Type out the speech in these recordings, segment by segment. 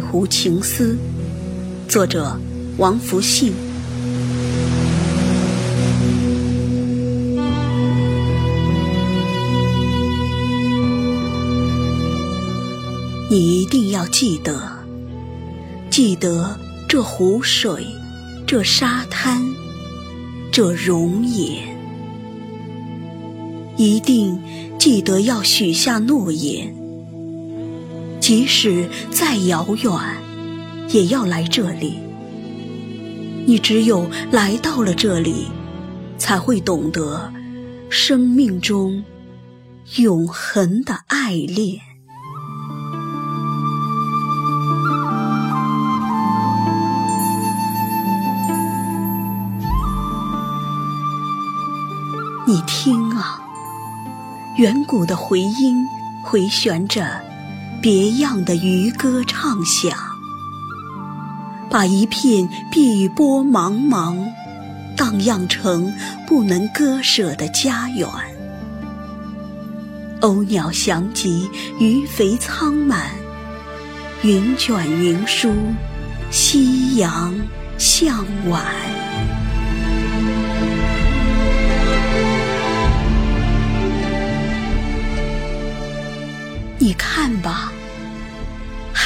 湖情思》，作者王福信。你一定要记得，记得这湖水，这沙滩，这容颜。一定记得要许下诺言，即使再遥远，也要来这里。你只有来到了这里，才会懂得生命中永恒的爱恋。你听啊，远古的回音回旋着，别样的渔歌唱响，把一片碧波茫茫荡漾成不能割舍的家园。鸥鸟翔集，鱼肥仓满，云卷云舒，夕阳向晚。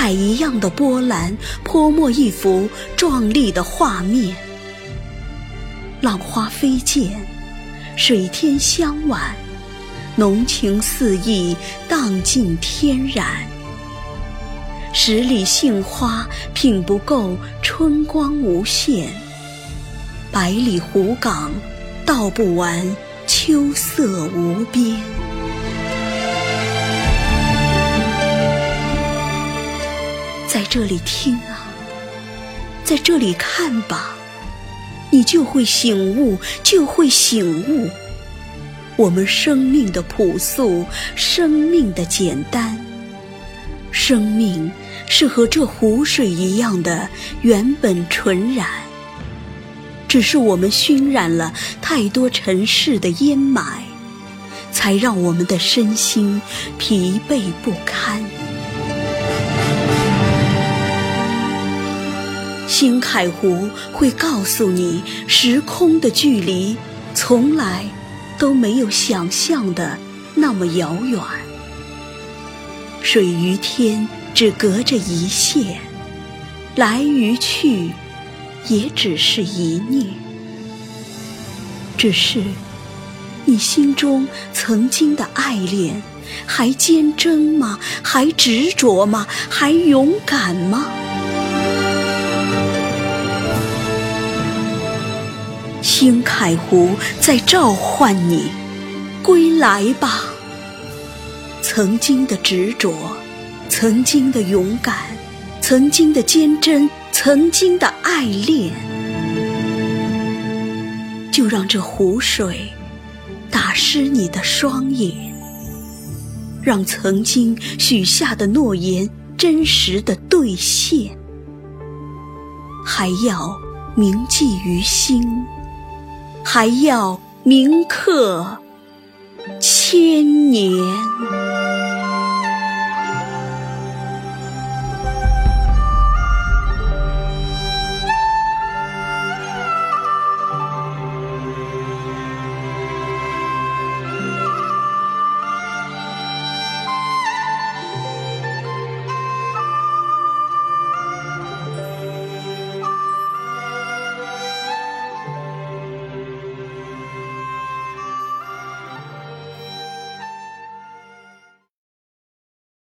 海一样的波澜泼墨一幅壮丽的画面，浪花飞溅，水天相挽，浓情四溢，荡尽天然。十里杏花品不够春光无限，百里湖港道不完秋色无边。这里听啊，在这里看吧，你就会醒悟，就会醒悟，我们生命的朴素，生命的简单，生命是和这湖水一样的原本纯然，只是我们熏染了太多尘世的烟霾，才让我们的身心疲惫不堪。星海湖会告诉你，时空的距离从来都没有想象的那么遥远。水与天只隔着一线，来与去也只是一念。只是你心中曾经的爱恋，还坚贞吗？还执着吗？还勇敢吗？青海湖在召唤你，归来吧！曾经的执着，曾经的勇敢，曾经的坚贞，曾经的爱恋，就让这湖水打湿你的双眼，让曾经许下的诺言真实的兑现，还要铭记于心。还要铭刻千年。